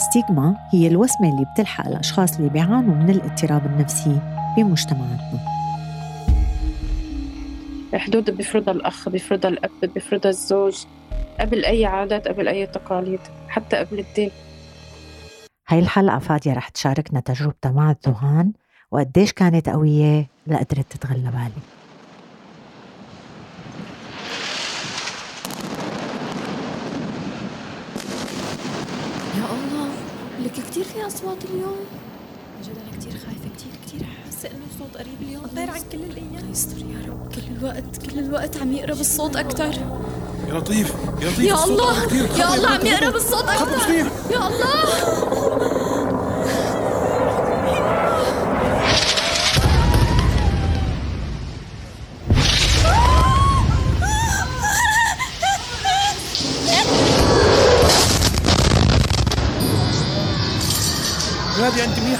ستيغما هي الوسمة اللي بتلحق الأشخاص اللي بيعانوا من الاضطراب النفسي بمجتمعاتنا حدود بيفرضها الأخ بيفرضها الأب بيفرضها الزوج قبل أي عادات قبل أي تقاليد حتى قبل الدين. هاي الحلقة فادية رح تشاركنا تجربتها مع الذهان وقديش كانت قوية لقدرت تتغلب عليه يا الله لك كثير في أصوات اليوم. جد أنا كثير خايفة كثير كثير حاسة إنه الصوت قريب اليوم. غير عن كل الأيام. الله يستر يا رب. كل الوقت كل الوقت عم يقرب الصوت أكثر يا لطيف يا لطيف يا الله. يا الله عم يقرب الصوت كتير. يا الله.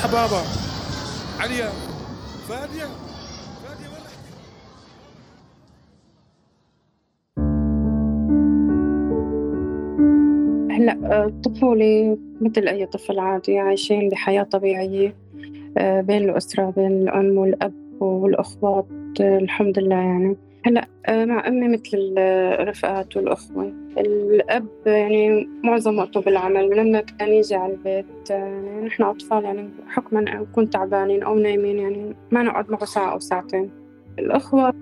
بابا. عليا. فادية فادية وين رحتي؟ هلا آه، الطفولة مثل أي طفل عادي عايشين بحياة طبيعية آه، بين الأسرة بين الأم والأب والأخوات آه، الحمد لله يعني. هلا آه، مع أمي مثل الرفقات والأخوة. الأب يعني معظم وقته بالعمل ولما كان يجي على البيت آه، نحن أطفال يعني حكما نكون تعبانين أو نايمين يعني ما نقعد معه ساعة أو ساعتين. الأخوات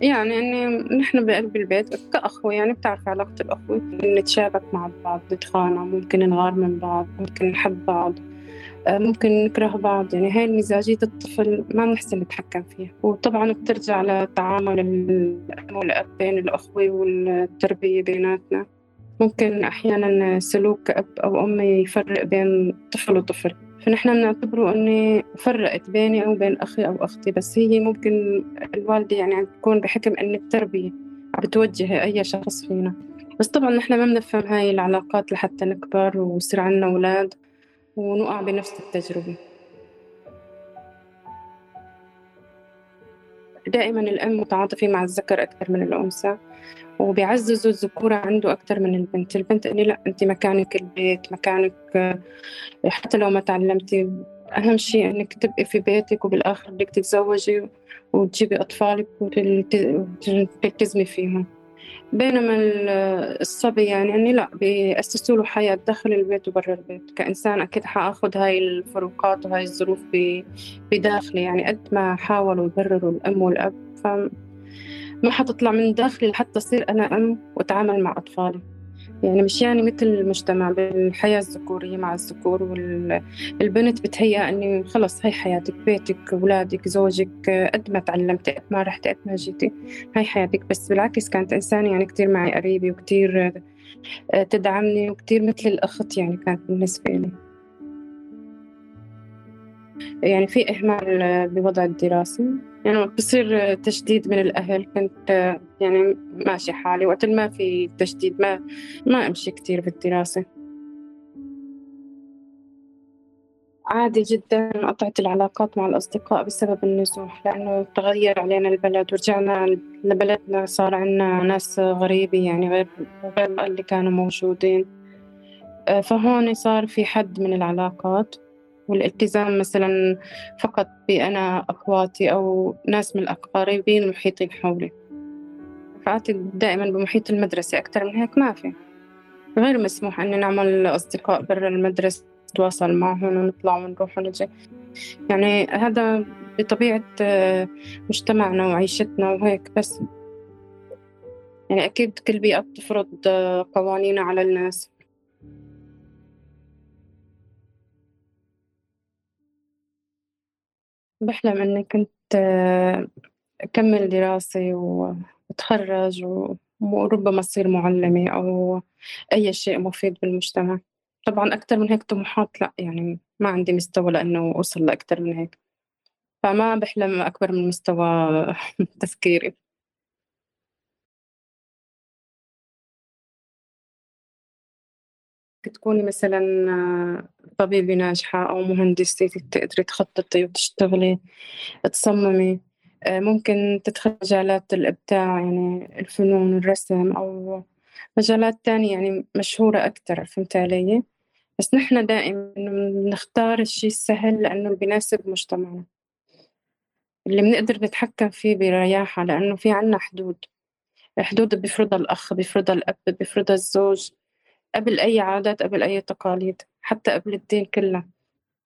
يعني إني نحن بقلب البيت كأخوة يعني بتعرف علاقة الأخوة. نتشابك مع بعض نتخانق ممكن نغار من بعض ممكن نحب بعض. ممكن نكره بعض. يعني هاي مزاجية الطفل ما بنحسن نتحكم فيها. وطبعا بترجع لتعامل الأم والأب بين الأخوة والتربية بيناتنا. ممكن أحيانا سلوك أب أو أم يفرق بين طفل وطفل. فنحن بنعتبره اني فرقت بيني أو بين أخي أو أختي. بس هي ممكن الوالدة يعني تكون بحكم ان التربية بتوجه أي شخص فينا. بس طبعا نحن ما بنفهم هاي العلاقات لحتى نكبر ويصير عنا أولاد. ونقع بنفس التجربة. دائما الأم متعاطفة مع الذكر أكثر من الأنثى وبيعززوا الذكورة عنده أكثر من البنت. البنت إني لا أنت مكانك البيت مكانك حتى لو ما تعلمتي. أهم شيء إنك تبقي في بيتك وبالآخر بدك تتزوجي وتجيبي أطفالك وتلتزمي فيهم. بينما ال- الصبي يعني أني لا بيأسسوا له حياة داخل البيت وبرا البيت. كإنسان أكيد حأخذ هاي الفروقات وهاي الظروف بداخلي. يعني قد ما حاولوا يبرروا الأم والأب فما حتطلع من داخلي لحتى أصير أنا أم وأتعامل مع أطفالي. يعني مش يعني مثل المجتمع بالحياة الذكورية مع الذكور والبنت بتهيأ إني خلص هاي حياتك بيتك أولادك زوجك قد ما تعلمتي قد ما رحتي قد ما جيتي هاي حياتك. بس بالعكس كانت إنسانة يعني كتير معي قريبة وكتير آه، تدعمني وكتير مثل الأخت يعني كانت بالنسبة لي. يعني في إهمال آه، بوضع الدراسي يعني بصير تشديد من الأهل. كنت يعني ماشي حالي. وقت ما في تشديد ما ما أمشي كتير بالدراسة عادي جدا. قطعت العلاقات مع الأصدقاء بسبب النزوح لأنه تغير علينا البلد. ورجعنا لبلدنا صار عنا ناس غريبة يعني غير غير اللي كانوا موجودين. آه، فهون صار في حد من العلاقات. والالتزام مثلا فقط بأنا أخواتي أو ناس من القريبين المحيطين حولي. فأعتقد دائما بمحيط المدرسة أكثر من هيك ما في. غير مسموح أن نعمل أصدقاء برا المدرسة نتواصل معهم ونطلع ونروح ونجي. يعني هذا بطبيعة آه، مجتمعنا وعيشتنا وهيك بس. يعني أكيد كل بيئة بتفرض آه، قوانينها على الناس. بحلم إني كنت آه، أكمل دراسي وأتخرج وربما أصير معلمة أو أي شيء مفيد بالمجتمع. طبعا أكثر من هيك طموحات لا يعني ما عندي مستوى لأنه أوصل لأكثر من هيك. فما بحلم أكبر من مستوى تفكيري. تكوني مثلا آه، طبيبة ناجحة أو مهندسة تقدري تخططي وتشتغلي تصممي آه، ممكن تدخل مجالات الإبداع يعني الفنون الرسم أو مجالات تانية يعني مشهورة أكتر فهمت علي؟ بس نحن دائما بنختار الشيء السهل لأنه بيناسب مجتمعنا. اللي بنقدر نتحكم فيه برياحة لأنه في عنا حدود. حدود بيفرضها الأخ بيفرضها الأب بيفرضها الزوج. قبل أي عادات قبل أي تقاليد حتى قبل الدين كله.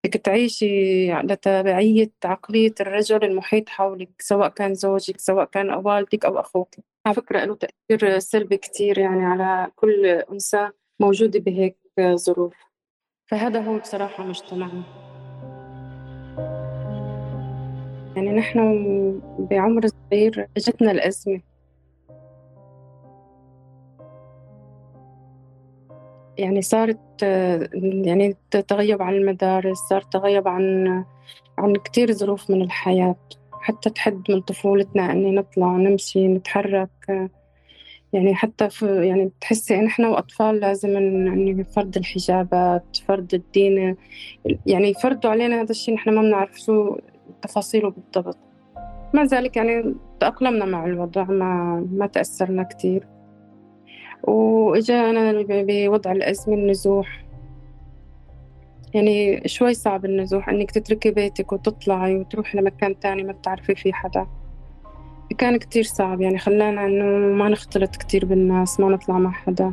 بدك تعيشي على تبعية عقلية الرجل المحيط حولك سواء كان زوجك سواء كان والدك أو أخوك. على فكرة له تأثير سلبي كتير يعني على كل أنثى موجودة بهيك ظروف. فهذا هو بصراحة مجتمعنا. يعني نحن بعمر صغير أجتنا الأزمة. يعني صارت يعني تغيب عن المدارس صار تغيب عن عن كتير ظروف من الحياة. حتى تحد من طفولتنا إني نطلع نمشي نتحرك. يعني حتى في يعني بتحسي إن إحنا وأطفال لازم إن فرض الحجابات فرض الدين. يعني فرضوا علينا هذا الشيء نحن ما بنعرف شو تفاصيله بالضبط. مع ذلك يعني تأقلمنا مع الوضع ما ما تأثرنا كتير. وإجانا بوضع الأزمة النزوح. يعني شوي صعب النزوح إنك تتركي بيتك وتطلعي وتروحي لمكان تاني ما بتعرفي فيه حدا. كان كتير صعب يعني خلانا إنه ما نختلط كتير بالناس ما نطلع مع حدا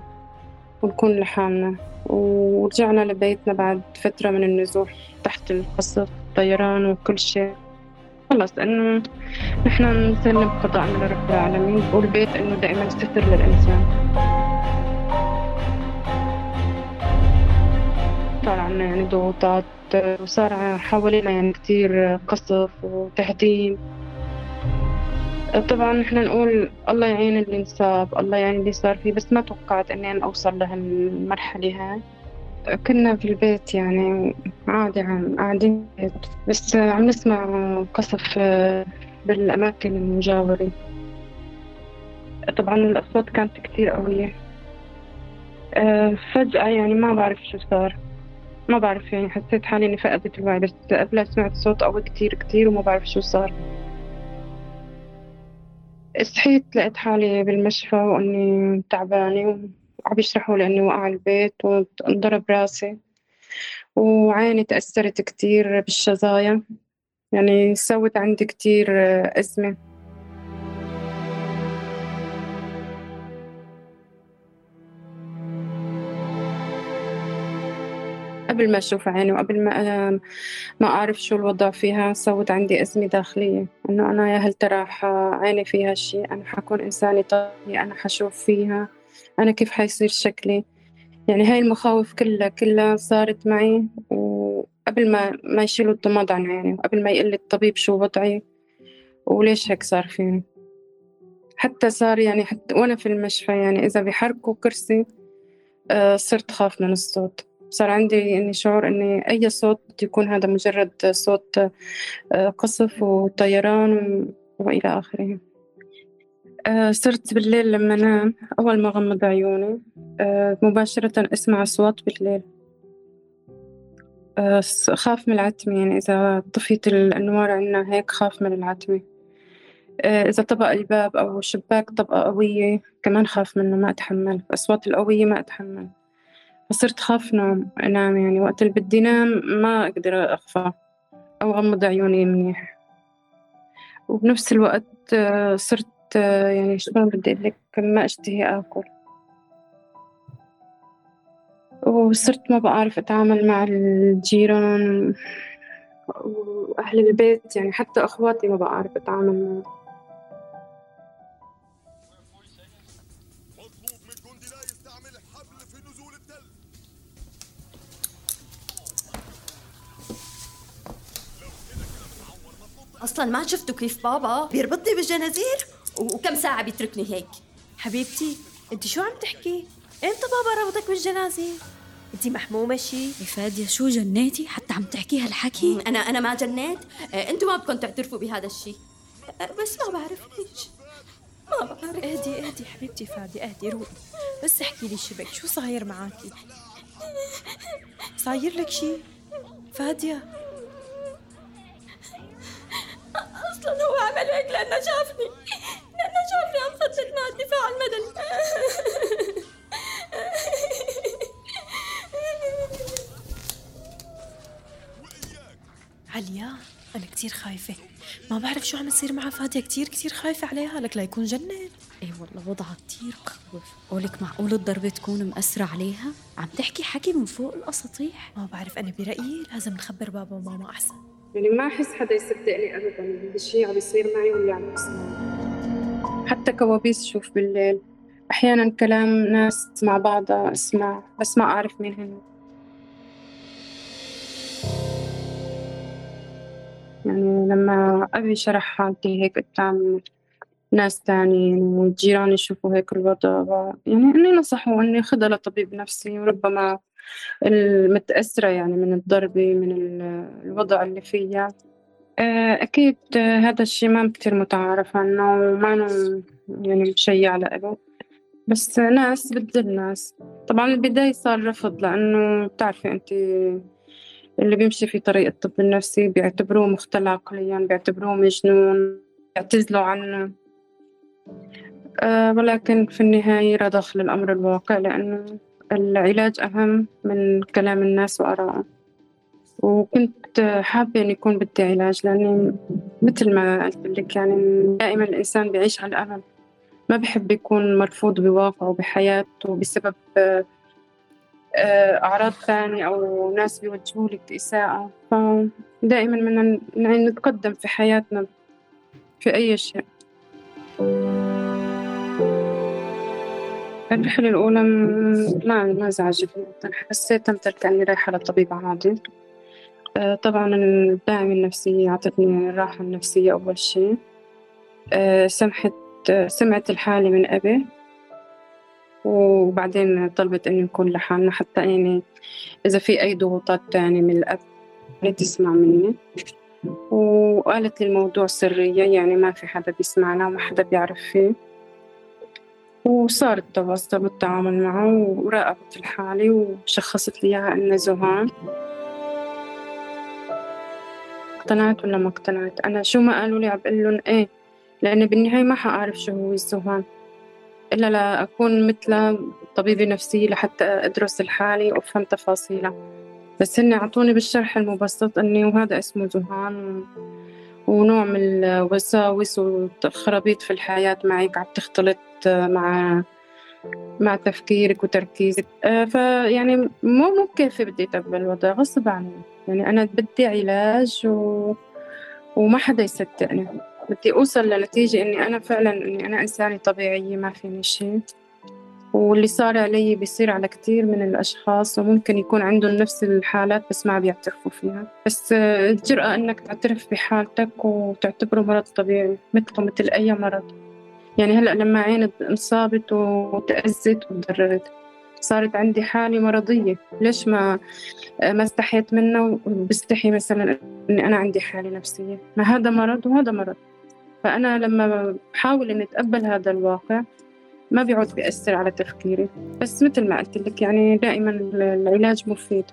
ونكون لحالنا. ورجعنا لبيتنا بعد فترة من النزوح تحت القصف الطيران وكل شيء. خلص إنه نحن نسلم قضاء من رب العالمين والبيت إنه دائما ستر للإنسان. صار عنا يعني ضغوطات وصار حوالينا يعني كتير قصف وتهديم. طبعا نحن نقول الله يعين اللي انصاب الله يعين اللي صار فيه بس ما توقعت إني أنا أوصل لهالمرحلة هاي. كنا في البيت يعني عادي عم قاعدين بس عم نسمع قصف بالأماكن المجاورة. طبعا الأصوات كانت كتير قوية. فجأة يعني ما بعرف شو صار. ما بعرف يعني حسيت حالي إني فقدت الوعي بس قبلها سمعت صوت قوي كتير كتير وما بعرف شو صار. صحيت لقيت حالي بالمشفى وإني تعبانة وعم يشرحوا لي إني وقع البيت وانضرب راسي. وعيني تأثرت كتير بالشظايا. يعني سوت عندي كتير أزمة. قبل ما أشوف عيني وقبل ما ما أعرف شو الوضع فيها سوت عندي أزمة داخلية. إنه أنا يا هل ترى عيني فيها شيء؟ أنا حكون إنسانة طبيعي أنا حشوف فيها. أنا كيف حيصير شكلي؟ يعني هاي المخاوف كلها كلها صارت معي وقبل ما ما يشيلوا الضماد عن عيني وقبل ما يقول الطبيب شو وضعي وليش هيك صار فيني حتى صار يعني حتى وأنا في المشفى يعني إذا بيحركوا كرسي آه، صرت خاف من الصوت. صار عندي إني شعور إني أي صوت يكون هذا مجرد صوت آه، قصف وطيران وإلى آخره. صرت بالليل لما أنام. أول ما غمض عيوني آه، مباشرة أسمع أصوات بالليل. خاف من العتمة يعني إذا طفيت الأنوار عنا هيك خاف من العتمة إذا طبق الباب أو الشباك طبقة قوية كمان خاف منه ما أتحمل. الأصوات القوية ما أتحمل. فصرت خاف نوم أنام يعني. وقت اللي بدي نام ما أقدر أخفى أو أغمض عيوني منيح. وبنفس الوقت آه، صرت آه، يعني شلون بدي أقول لك ما أشتهي آكل. وصرت ما بعرف أتعامل مع الجيران وأهل البيت يعني حتى أخواتي ما بعرف أتعامل معهم. أصلا ما شفتوا كيف بابا بيربطني بالجنازير؟ وكم ساعة بيتركني هيك؟ حبيبتي أنت شو عم تحكي؟ إمتى بابا ربطك بالجنازير أنت محمومة شي؟ يا فادية شو جنيتي؟ حتى عم تحكي هالحكي؟ أنا أنا ما جنيت. آه، أنتوا ما بدكم تعترفوا بهذا الشيء آه، بس ما بعرف ليش ما بعرف. اهدي اهدي حبيبتي فادي اهدي روقي بس احكي لي شبك شو صاير معاكي صاير لك شي؟ فادية. أصلا هو عمل هيك لأنه شافني. أخاف أن أخطط مع الدفاع المدني. عليا أنا كثير خايفة. ما بعرف شو عم يصير مع فاتية كثير كثير خايفة عليها. لك لا يكون جنن إيه والله وضعها كثير مخوف قولك معقول الضربة تكون مأثرة عليها؟ عم تحكي حكي من فوق الأساطيح؟ ما بعرف أنا برأيي لازم نخبر بابا وماما أحسن. يعني ما أحس حدا يصدقني أبدا. بالشيء عم يصير معي واللي عم يصير. حتى كوابيس شوف بالليل. أحيانا كلام ناس مع بعضها أسمع بس ما أعرف مين هن يعني لما أبي شرح حالتي هيك قدام ناس تانيين والجيران يشوفوا هيك الوضع يعني إني نصحوا إني خدها لطبيب نفسي وربما المتأثرة يعني من الضربة من الوضع اللي فيها. أكيد هذا الشيء ما كتير متعارف عنه وما يعني مشيع لإله بس ناس بتدل ناس طبعا البداية صار رفض لأنه بتعرفي أنت اللي بيمشي في طريق الطب النفسي بيعتبروه مختل عقليا بيعتبروه مجنون بيعتزلوا عنه. أه ولكن في النهاية رضخ للأمر الواقع لأنه العلاج أهم من كلام الناس وآرائهم. وكنت حابة إن يكون بدي علاج لأني مثل ما قلت لك يعني دائما الإنسان بيعيش على الأمل. ما بحب يكون مرفوض بواقعه بحياته بسبب آه، أعراض ثانية أو ناس بيوجهوا لك إساءة. فدائما بدنا نتقدم في حياتنا في أي شيء. الرحلة الأولى ما ما زعجتني. حسيت مثل كأني رايحة لطبيب عادي. طبعا الداعمة النفسية أعطتني الراحة النفسية أول شيء. آه، سمحت سمعت الحالة من أبي وبعدين طلبت إني نكون لحالنا حتى يعني إذا في أي ضغوطات تانية من الأب تسمع مني. وقالت لي الموضوع سرية يعني ما في حدا بيسمعنا وما حدا بيعرف فيه. وصار التواصل والتعامل معه وراقبت الحالة وشخصت لي إياها إنها ذهان اقتنعت ولا ما اقتنعت؟ أنا شو ما قالوا لي عم لهم إيه لأن بالنهاية ما حأعرف شو هو الذهان إلا لأكون مثل طبيبة نفسية لحتى أدرس الحالة وأفهم تفاصيلها بس هن أعطوني بالشرح المبسط إني وهذا اسمه ذهان ونوع من الوساوس والخرابيط في الحياة معك عم تختلط مع مع تفكيرك وتركيزك. آه، فيعني مو مو كيف بدي أتقبل الوضع غصب عني. يعني أنا بدي علاج و... وما حدا يصدقني. بدي أوصل لنتيجة إني أنا فعلا إني أنا إنسانة طبيعية ما فيني شيء واللي صار علي بيصير على كثير من الأشخاص وممكن يكون عندهم نفس الحالات بس ما بيعترفوا فيها. بس الجرأة إنك تعترف بحالتك وتعتبره مرض طبيعي مثله مثل أي مرض. يعني هلأ لما عيني انصابت وتأذت وتضررت صارت عندي حالة مرضية. ليش ما ما استحيت منه وبستحي مثلا إني أنا عندي حالة نفسية. ما هذا مرض وهذا مرض. فأنا لما بحاول إني أتقبل هذا الواقع ما بيعود بيأثر على تفكيري. بس مثل ما قلت لك يعني دائما العلاج مفيد.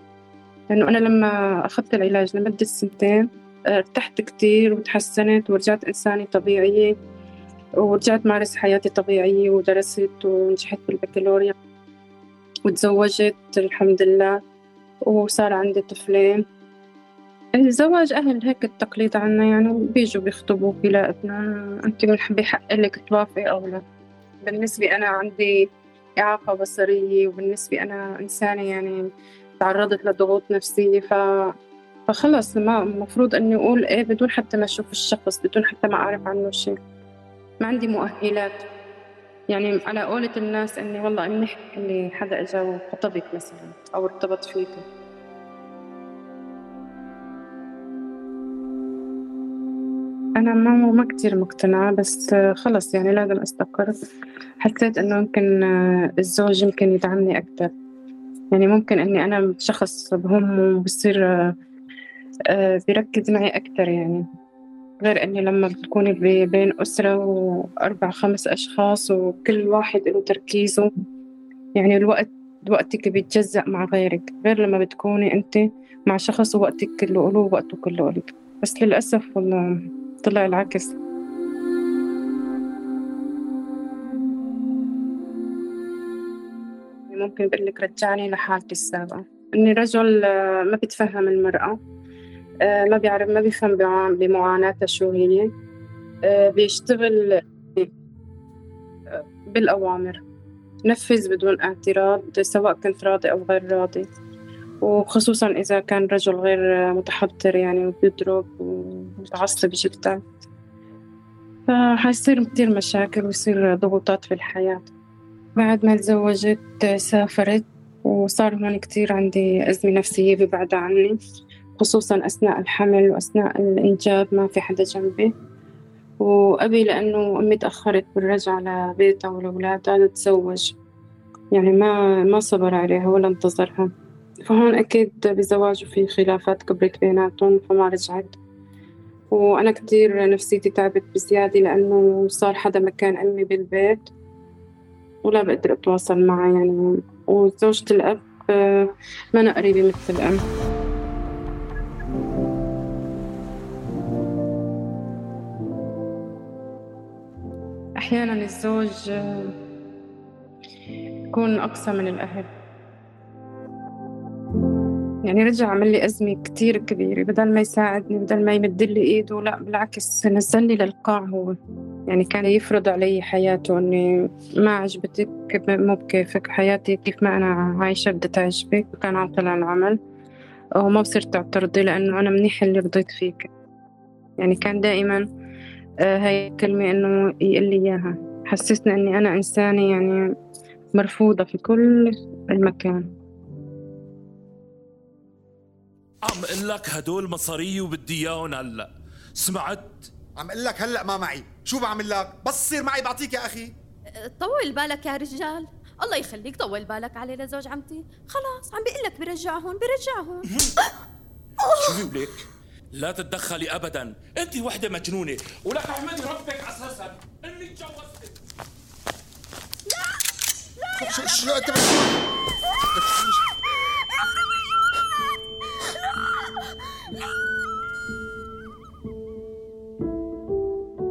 لأنه أنا لما أخذت العلاج لمدة سنتين ارتحت كتير وتحسنت ورجعت إنسانة طبيعية. ورجعت مارس حياتي طبيعية ودرست ونجحت بالبكالوريا. وتزوجت الحمد لله وصار عندي طفلين. الزواج أهل هيك التقليد عنا يعني بيجوا بيخطبوك بلا أنت بحق لك توافقي أو لا؟ بالنسبة أنا عندي إعاقة بصرية وبالنسبة أنا إنسانة يعني تعرضت لضغوط نفسية. ف فخلص ما المفروض إني أقول إيه بدون حتى ما أشوف الشخص بدون حتى ما أعرف عنه شيء. ما عندي مؤهلات. يعني على قولة الناس إني والله منيح إني حدا إجا وخطبك مثلا أو ارتبط فيك. أنا ما ما كتير مقتنعة بس خلص يعني لازم أستقر. حسيت إنه يمكن الزوج يمكن يدعمني أكتر. يعني ممكن إني أنا شخص بهم وبصير آه، بيركز معي أكتر يعني. غير إني لما بتكوني بين أسرة وأربع خمس أشخاص وكل واحد له تركيزه يعني الوقت وقتك بيتجزأ مع غيرك. غير لما بتكوني أنت مع شخص ووقتك كله له ووقته كله لك بس للأسف والله طلع العكس. ممكن بقول لك رجعني لحالتي السابقة. إني رجل ما بيتفهم المرأة. آه، ما بيعرف ما بيفهم بمعاناتها شو هي آه، بيشتغل آه، بالأوامر. نفذ بدون اعتراض سواء كنت راضي أو غير راضي. وخصوصا إذا كان رجل غير متحضر يعني وبيضرب ومتعصب جدا. فحيصير كتير مشاكل ويصير ضغوطات في الحياة. بعد ما تزوجت سافرت وصار هون كتير عندي أزمة نفسية ببعد عني. خصوصا أثناء الحمل وأثناء الإنجاب ما في حدا جنبي. وأبي لأنه أمي تأخرت بالرجعة لبيتها ولأولادها تتزوج. يعني ما ما صبر عليها ولا انتظرها. فهون أكيد بزواجه في خلافات كبرت بيناتهم فما رجعت. وأنا كتير نفسيتي تعبت بزيادة لأنه صار حدا مكان أمي بالبيت. ولا بقدر أتواصل معها يعني. وزوجة الأب آه، ما أنا قريبة مثل الأم. أحيانا الزوج آه، يكون أقسى من الأهل. يعني رجع عمل لي أزمة كتير كبيرة. بدل ما يساعدني بدل ما يمد لي إيده لا بالعكس نزلني للقاع هو. يعني كان يفرض علي حياته إني ما عجبتك مو بكيفك حياتي كيف ما أنا عايشة بدها تعجبك. وكان عم طلع العمل. وما بصير تعترضي لأنه أنا منيح اللي رضيت فيك. يعني كان دائما هاي الكلمة إنه يقول لي إياها. حسسني إني أنا إنسانة يعني مرفوضة في كل المكان. عم أقول لك هدول مصاري وبدي إياهم هلأ. سمعت؟ عم أقول لك هلأ ما معي. شو بعمل لك؟ بس تصير معي بعطيك يا أخي. طول بالك يا رجال. الله يخليك طول بالك علي لزوج عمتي. خلاص عم بيقول لك برجعهم برجعهم. شو بيقول لك؟ لا تتدخلي ابدا. أنت وحدة مجنونة. ولك احمدي ربك أساسا. إني تجوزتك لا! لا! شو شو أنت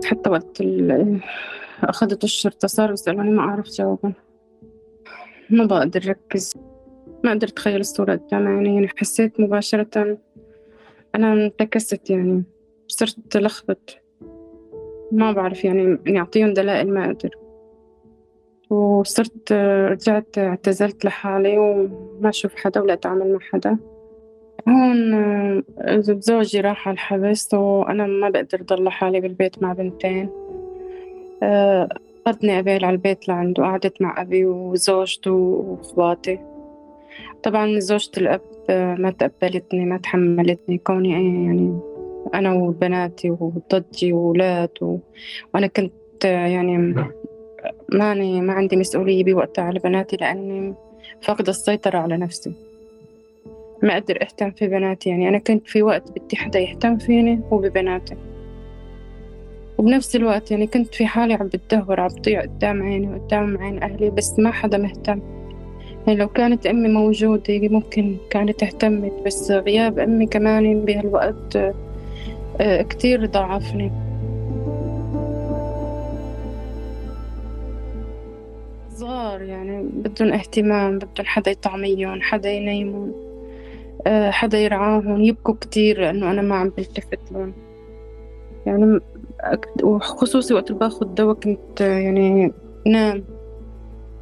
حتى وقت أخذت الشرطة صاروا يسألوني ما أعرف جاوبهم ما بقدر أركز. ما قدرت أتخيل الصورة قدام عيني. يعني حسيت مباشرة أنا انتكست يعني صرت لخبط ما بعرف يعني إني أعطيهم دلائل ما أقدر. وصرت رجعت اعتزلت لحالي وما أشوف حدا ولا أتعامل مع حدا. هون آه، زوجي راح على الحبس وأنا ما بقدر ضل لحالي بالبيت مع بنتين. أخذني آه، أبيل على البيت لعنده قعدت مع أبي وزوجته وإخواتي. طبعا زوجة الأب ما تقبلتني ما تحملتني. كوني يعني أنا وبناتي وضجي وولاد و... وأنا كنت يعني ماني ما عندي مسؤولية بوقتها على بناتي لأني فاقدة السيطرة على نفسي. ما أقدر أهتم في بناتي. يعني أنا كنت في وقت بدي حدا يهتم فيني وببناتي وبنفس الوقت يعني كنت في حالي عم بتدهور عم بضيع قدام عيني وقدام عين أهلي بس ما حدا مهتم. لو كانت أمي موجودة ممكن كانت اهتمت بس غياب أمي كمان بهالوقت آه، كتير ضعفني. صغار يعني بدهم اهتمام بدهم حدا يطعميهم حدا ينيمون آه، حدا يرعاهم. يبكوا كتير لأنه أنا ما عم بلتفت لهم. يعني وخصوصي وقت باخد دوا كنت يعني نام.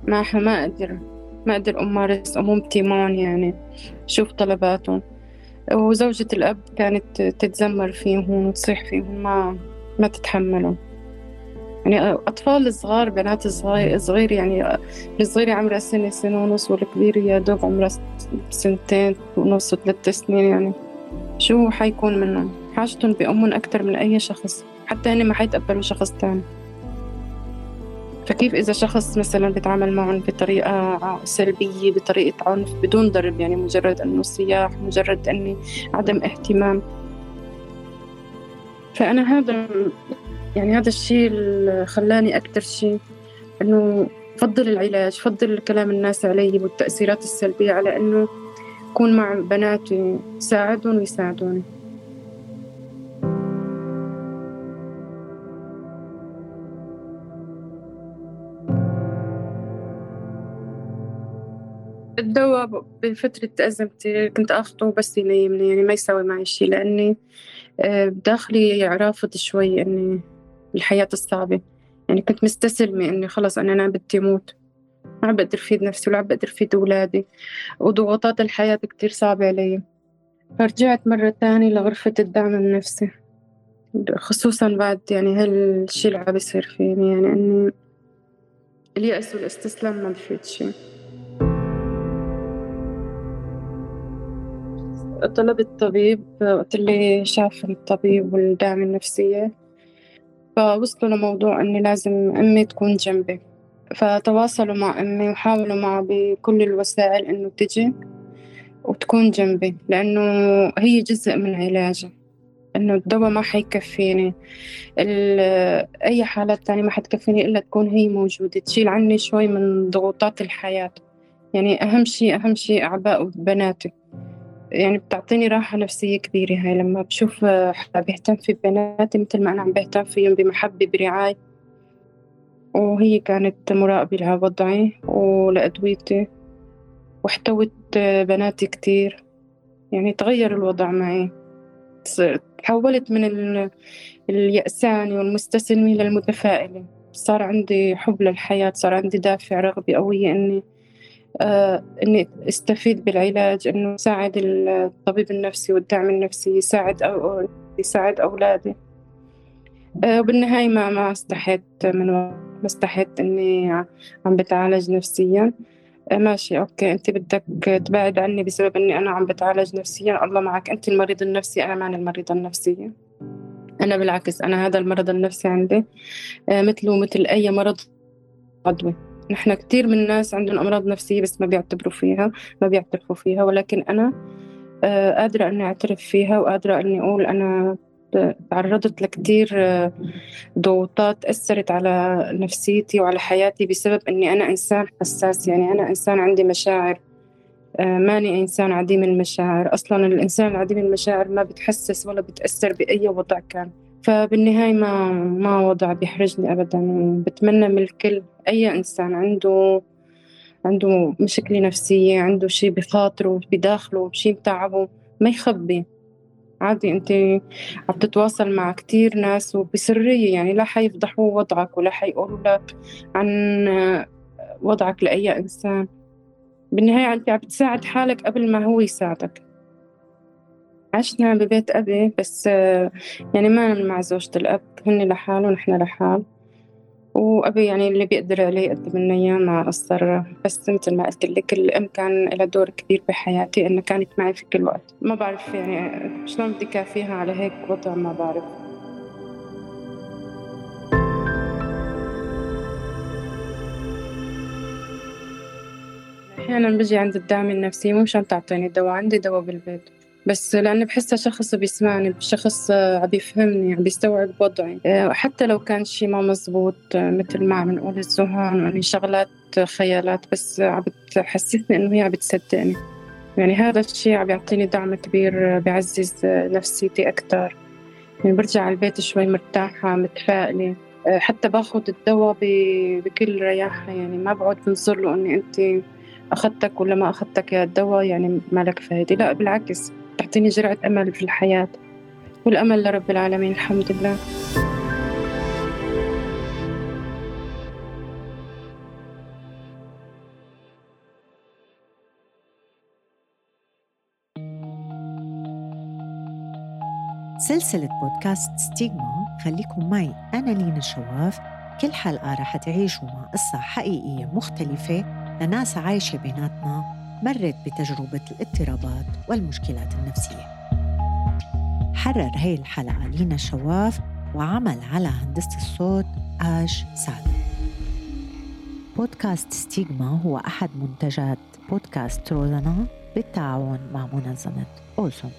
ما ما أقدر. ما أقدر أمارس أمومتي معهم يعني شوف طلباتهم. وزوجة الأب كانت تتذمر فيهم وتصيح فيهم ما ما تتحملهم. يعني أطفال صغار بنات صغير يعني الصغيرة عمرها سنة سنة ونص والكبيرة يا دوب عمرها سنتين ونص ثلاث سنين يعني. شو حيكون منهم؟ حاجتهم بأمهم أكتر من أي شخص. حتى هن ما حيتقبلوا شخص تاني. فكيف إذا شخص مثلا بيتعامل معهم بطريقة سلبية بطريقة عنف بدون ضرب يعني مجرد أنه صياح مجرد أني عدم اهتمام. فأنا هذا يعني هذا الشيء اللي خلاني أكثر شيء إنه فضل العلاج فضل كلام الناس علي والتأثيرات السلبية على إنه أكون مع بناتي ساعدهم ويساعدوني الدواء بفترة أزمتي كنت أخطه بس ينيمني يعني ما يسوي معي شيء لأني آه، بداخلي رافض شوي إني الحياة الصعبة. يعني كنت مستسلمة إني خلص أنا أنا بدي أموت. ما عم بقدر فيد نفسي ولا عم بقدر فيد أولادي. وضغوطات الحياة كتير صعبة علي. فرجعت مرة تانية لغرفة الدعم النفسي خصوصا بعد يعني هالشي اللي عم بيصير فيني يعني إني اليأس والاستسلام ما بفيد شي. طلبت طبيب وقت اللي شاف الطبيب والدعم النفسية فوصلوا لموضوع إني لازم أمي تكون جنبي. فتواصلوا مع أمي وحاولوا معها بكل الوسائل إنه تجي وتكون جنبي لأنه هي جزء من علاجي. إنه الدواء ما حيكفيني أي حالات تانية ما حتكفيني إلا تكون هي موجودة تشيل عني شوي من ضغوطات الحياة. يعني أهم شيء أهم شيء أعباء بناتي يعني بتعطيني راحة نفسية كبيرة هاي لما بشوف حدا بيهتم في بناتي مثل ما أنا عم بهتم فيهم بمحبة برعاية. وهي كانت مراقبة لوضعي ولأدويتي واحتوت بناتي كتير. يعني تغير الوضع معي. تحولت من اليأسانة والمستسلمة للمتفائلة. صار عندي حب للحياة صار عندي دافع رغبة قوية إني آه إني أستفيد بالعلاج إنه ساعد الطبيب النفسي والدعم النفسي يساعد أو يساعد أولادي. آه وبالنهاية ما ما استحيت من ما استحيت إني عم بتعالج نفسيا. آه ماشي أوكي أنت بدك تبعد عني بسبب إني أنا عم بتعالج نفسيا. الله معك أنت المريض النفسي أنا ماني المريضة النفسية. أنا بالعكس أنا هذا المرض النفسي عندي. مثله مثل أي مرض عضوي. نحن كثير من الناس عندهم أمراض نفسية بس ما بيعتبروا فيها ما بيعترفوا فيها. ولكن أنا آه، قادرة أني أعترف فيها وقادرة أني أقول أنا تعرضت لكثير آه، ضغوطات أثرت على نفسيتي وعلى حياتي بسبب أني أنا إنسان حساس. يعني أنا إنسان عندي مشاعر آه، ماني إنسان عديم المشاعر. أصلا الإنسان العديم المشاعر ما بتحسس ولا بتأثر بأي وضع كان. فبالنهاية ما ما وضع بيحرجني أبدا. بتمنى من الكل أي إنسان عنده عنده مشكلة نفسية عنده شيء بخاطره بداخله شيء متعبه ما يخبي. عادي أنت عم تتواصل مع كتير ناس وبسرية يعني لا حيفضحوا وضعك ولا حيقولوا لك عن وضعك لأي إنسان. بالنهاية أنت عم تساعد حالك قبل ما هو يساعدك. عشنا ببيت أبي بس يعني ما مع زوجة الأب هن لحال ونحن لحال. وأبي يعني اللي بيقدر عليه يقدم لنا إياه ما قصر بس مثل ما قلت لك الأم كان لها دور كبير بحياتي إنها كانت معي في كل وقت. ما بعرف يعني شلون بدي كافيها على هيك وضع ما بعرف. أحيانا بجي عند الدعم النفسي مو مشان تعطيني دواء عندي دواء بالبيت. بس لأني بحسها شخص بيسمعني شخص عم بيفهمني عم بيستوعب وضعي. آه، حتى لو كان شي ما مزبوط آه، مثل ما عم نقول الذهان وإني شغلات خيالات بس عم بتحسسني إنه هي عم بتصدقني. يعني هذا الشيء عم يعطيني دعم كبير بيعزز نفسيتي أكثر يعني برجع على البيت شوي مرتاحة متفائلة. آه، حتى باخذ الدواء بكل رياحة. يعني ما بقعد بنظر له إني أنت أخذتك ولا ما أخذتك يا الدواء يعني ما لك فايدة. لا بالعكس. تعطيني جرعة أمل في الحياة والأمل لرب العالمين الحمد لله. سلسلة بودكاست ستيغما خليكم معي. أنا لينا الشواف كل حلقة رح تعيشوا مع قصة حقيقية مختلفة. لناس عايشة بيناتنا. مرت بتجربة الاضطرابات والمشكلات النفسية. حرر هي الحلقة لينا شواف وعمل على هندسة الصوت آش سعد. بودكاست ستيغما هو أحد منتجات بودكاست روزانا بالتعاون مع منظمة أوسون.